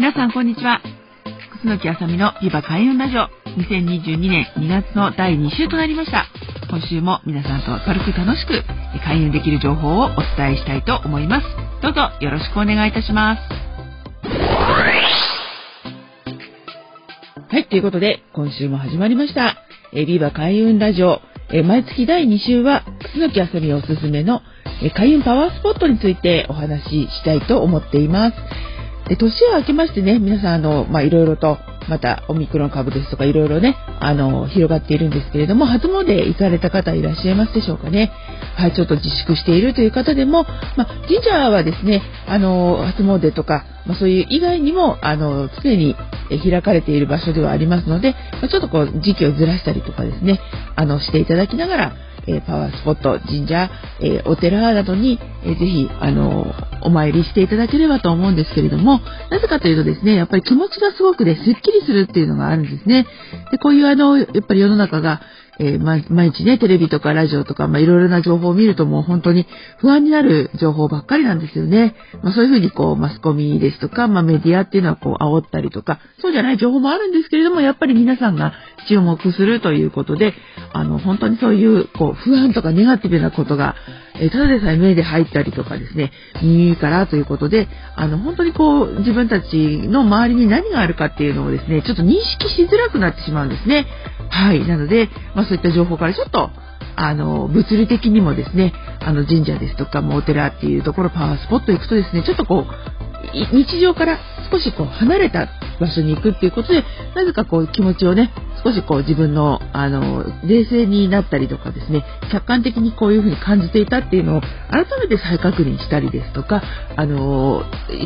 皆さんこんにちは。楠木あさみのビバ開運ラジオ2022年2月の第2週となりました。今週も皆さんと軽く楽しく開運できる情報をお伝えしたいと思います。どうぞよろしくお願いいたします。はい、ということで今週も始まりました。えビバ開運ラジオえ毎月第2週は、楠木あさみおすすめの、え開運パワースポットについてお話ししたいと思っています。で年を明けましてね、皆さん、あの、まあ、いろいろと、また、オミクロン株ですとか、いろいろね、あの、広がっているんですけれども、初詣行かれた方いらっしゃいますでしょうかね。はい、ちょっと自粛しているという方でも、まあ、神社はですね、あの、初詣とか、まあ、そういう以外にも、あの、常に開かれている場所ではありますので、まあ、ちょっとこう、時期をずらしたりとかですね、あの、していただきながら、えパワースポット、神社、えお寺などに、えー、ぜひ、あのお参りしていただければと思うんですけれども、なぜかというとですね、やっぱり気持ちがすごくね、すっきりするっていうのがあるんですね。で、こういうあの、やっぱり世の中が、えー、毎日ね、テレビとかラジオとか、まあ、いろいろな情報を見るともう本当に不安になる情報ばっかりなんですよね。まあ、そういうふうにこう、マスコミですとか、まあ、メディアっていうのはこう、煽ったりとか、そうじゃない情報もあるんですけれども、やっぱり皆さんが注目するということで、あの、本当にそういう、こう、不安とかネガティブなことが、えー、ただでさえ目で入ったりとかですね、耳からということで、あの、本当にこう、自分たちの周りに何があるかっていうのをですね、ちょっと認識しづらくなってしまうんですね。はい。なので、まあそういった情報からちょっと、あの、物理的にもですね、あの神社ですとか、もお寺っていうところ、パワースポット行くとですね、ちょっとこう、日常から少しこう離れた場所に行くっていうことで、なぜかこう気持ちをね、少しこう自分の、あの、冷静になったりとかですね、客観的にこういうふうに感じていたっていうのを改めて再確認したりですとか、あの、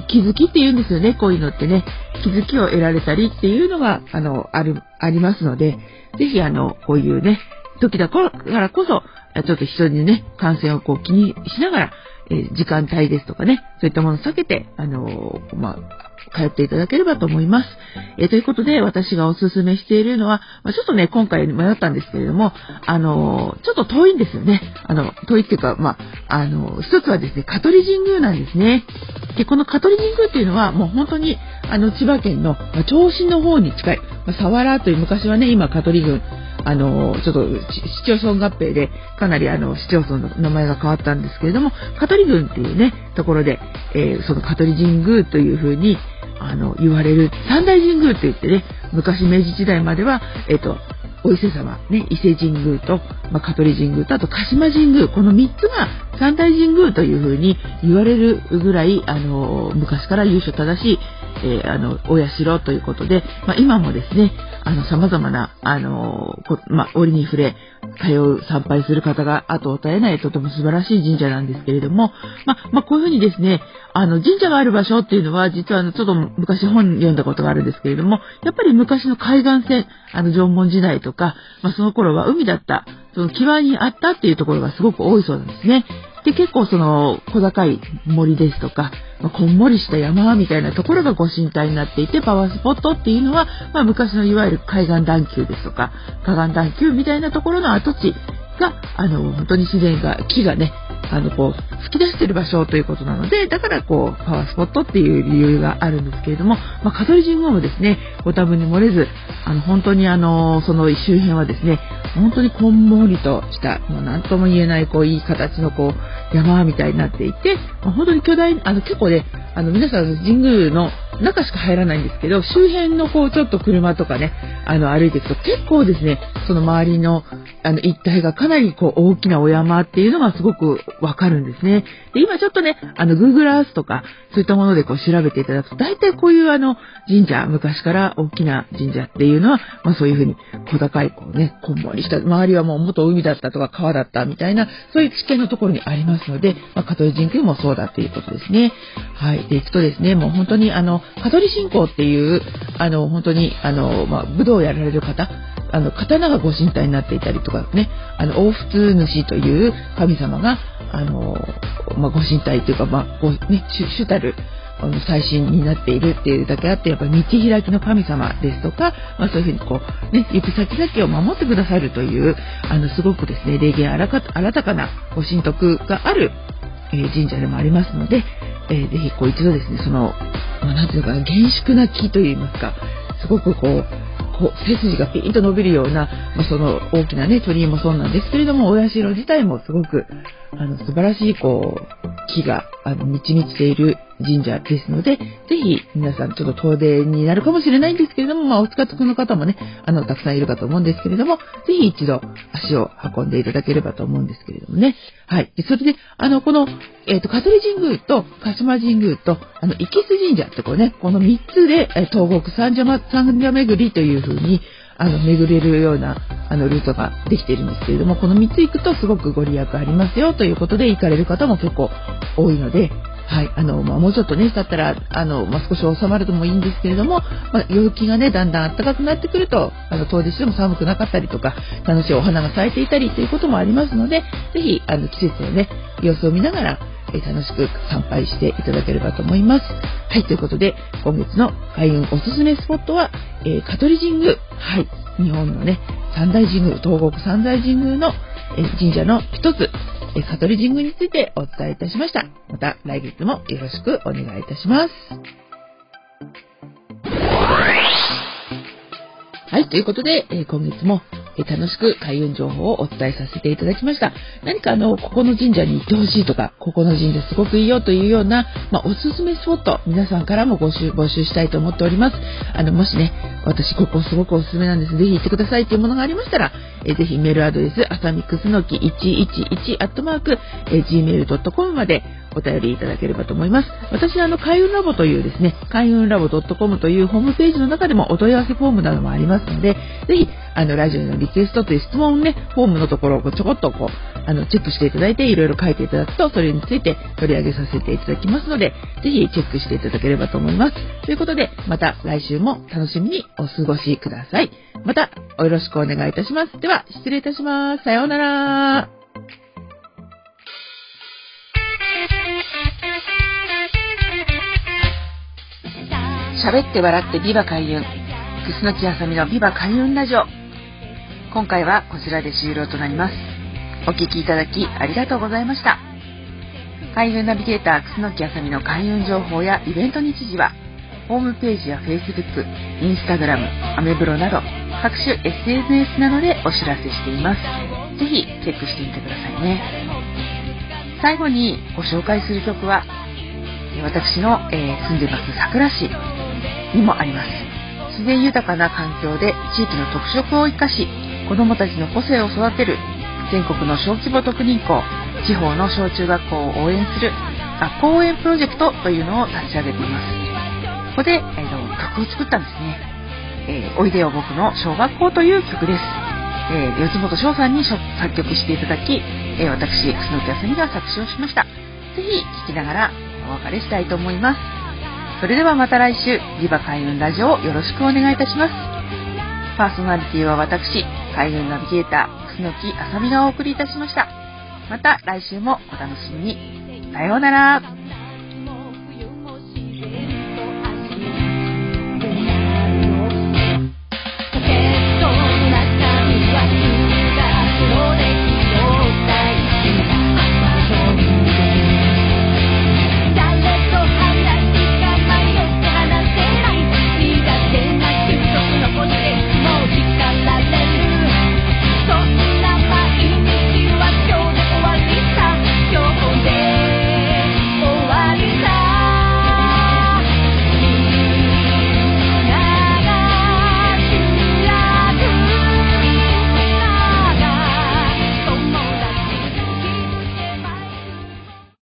気づきっていうんですよね、こういうのってね、気づきを得られたりっていうのが、あの、ある、ありますので、ぜひあの、こういうね、時だからこそ、ちょっと人にね、感染をこう気にしながら、えー、時間帯ですとかね、そういったものを避けて、あのー、まあ、通っていただければと思います。えー、ということで、私がお勧めしているのは、まあ、ちょっとね、今回迷ったんですけれども、あのちょっと遠いんですよね。あの、遠いっていうか、まあ、あの一つはですね、香取神宮なんですね。で、この香取神宮っていうのは、もう本当に、あの、千葉県の、まあ、銚子の方に近い、まあ、佐原という昔はね、今、香取郡、あの、ちょっと市町村合併でかなりあの市町村の名前が変わったんですけれども、香取郡っていうね、ところで、えー、その香取神宮というふうに、あの、言われる三大神宮って言ってね、昔明治時代までは、えっ、ー、と、お伊勢様、ね、伊勢神宮と、まあ、香取神宮と、あと鹿島神宮、この3つが三大神宮というふうに言われるぐらい、あの、昔から由緒正しい、えー、あの、お社ということで、まあ、今もですね、あの、様々な、あの、まあ、折に触れ、通う、参拝する方が後を絶えないとても素晴らしい神社なんですけれども、まあ、まあ、こういうふうにですね、あの、神社がある場所っていうのは、実はあの、ちょっと昔本読んだことがあるんですけれども、やっぱり昔の海岸線、あの、縄文時代とか、まあ、その頃は海だった、その際にあったっていうところがすごく多いそうなんですね。で、結構その小高い森ですとか、まあ、こんもりした山みたいなところがご神体になっていて、パワースポットっていうのは、まあ、昔のいわゆる海岸段丘ですとか、河岸段丘みたいなところの跡地が、あの、本当に自然が、木がね、あの、こう、吹き出してる場所ということなので、だからこう、パワースポットっていう理由があるんですけれども、まあ、香取神宮もですね、ご多分に漏れず、あの、本当にあの、その周辺はですね、本当にこんもりとした、もう何とも言えない、こう、いい形のこう、山みたいになっていて、本当に巨大、あの、結構ね、あの、皆さん神宮の中しか入らないんですけど、周辺のこう、ちょっと車とかね、あの、歩いていくと結構ですね、その周りの、あの、一帯がかなりこう、大きなお山っていうのがすごくわかるんですね。で、今ちょっとね、あの、Google Earth とか、そういったものでこう、調べていただくと、大体こういうあの、神社、昔から大きな神社っていうのは、まあそういうふうに、小高い、こうね、こんもりした、周りはもう元海だったとか川だったみたいな、そういう地形のところにありますので、まあ、香取神宮もそうだっていうことですね。はい。で、行くとですね、もう本当にあの、香取信仰っていう、あの、本当に、あの、まあ、武道をやられる方、あの、刀がご神体になっていたりとかね、あの、大仏主という神様が、あの、まあ、ご神体というか、まあ、ご、ね、主たる、あの最新になっているっていうだけあって、やっぱり道開きの神様ですとか、まあそういうふうにこう、ね、行く先々を守ってくださるという、あの、すごくですね、霊言新たかなご神徳がある、えー、神社でもありますので、えー、ぜひこう一度ですね、その、まあ、なんていうかな、厳粛な木といいますか、すごくこう、こう背筋がピーンと伸びるような、まあ、その大きなね、鳥居もそうなんですけれども、お社自体もすごく、あの、素晴らしい、こう、木が、あの、満ち満ちている神社ですので、ぜひ皆さんちょっと遠出になるかもしれないんですけれども、まあ、お近くの方もね、あの、たくさんいるかと思うんですけれども、ぜひ一度足を運んでいただければと思うんですけれどもね。はい。でそれで、あの、この、えっ、ー、と、香取神宮と鹿島神宮と、あの、生須神社ってこうね、この3つで、え東国三社、三社巡りというふうに、あの、巡れるような、あの、ルートができているんですけれども、この3つ行くとすごくご利益ありますよということで行かれる方も結構多いので、はい、あの、まあ、もうちょっとね、経ったら、あの、まあ、少し収まるともいいんですけれども、まあ、陽気がね、だんだん暖かくなってくると、あの、当日でも寒くなかったりとか、楽しいお花が咲いていたりということもありますので、ぜひ、あの、季節のね、様子を見ながら、え楽しく参拝していただければと思います。はい、ということで、今月の開運おすすめスポットは、えー、香取神宮。はい、日本のね、三大神宮、東国三大神宮の、え神社の一つ、え香取神宮についてお伝えいたしました。また来月もよろしくお願いいたします。はい、ということで、え今月もえ楽しく開運情報をお伝えさせていただきました。何かあの、ここの神社に行ってほしいとか、ここの神社すごくいいよというような、まあ、おすすめスポット、皆さんからも募集、募集したいと思っております。あの、もしね、私ここすごくおすすめなんです。ぜひ行ってくださいというものがありましたら、えぜひメールアドレス、あさみくすのき111アットマーク、え gmail.com までお便りいただければと思います。私、あの、開運ラボというですね、開運ラボ .com というホームページの中でもお問い合わせフォームなどもありますので、ぜひ、あの、ラジオのリクエストという質問ね、フォームのところをちょこっとこう、あの、チェックしていただいて、いろいろ書いていただくと、それについて取り上げさせていただきますので、ぜひチェックしていただければと思います。ということで、また来週も楽しみにお過ごしください。また、よろしくお願いいたします。では、失礼いたします。さようなら。喋って笑ってビバ開運。楠木あさみのビバ開運ラジオ。今回はこちらで終了となります。お聴きいただきありがとうございました。開運ナビゲーター楠木あさみの開運情報やイベント日時は、ホームページや Facebook、Instagram、アメブロなど各種 SNS などでお知らせしています。ぜひチェックしてみてくださいね。最後にご紹介する曲は、私の、えー、住んでます桜市にもあります。自然豊かな環境で地域の特色を生かし、子どもたちの個性を育てる全国の小規模特任校、地方の小中学校を応援する学校応援プロジェクトというのを立ち上げています。ここで、えー、曲を作ったんですね。えー、おいでよ僕の小学校という曲です。えー、四本翔さんに作曲していただき、えー、私、楠木あさみが作詞をしました。ぜひ聴きながらお別れしたいと思います。それではまた来週、リバ開運ラジオをよろしくお願いいたします。パーソナリティは私、開運ナビゲーター、楠木あさみがお送りいたしました。また来週もお楽しみに。さようなら。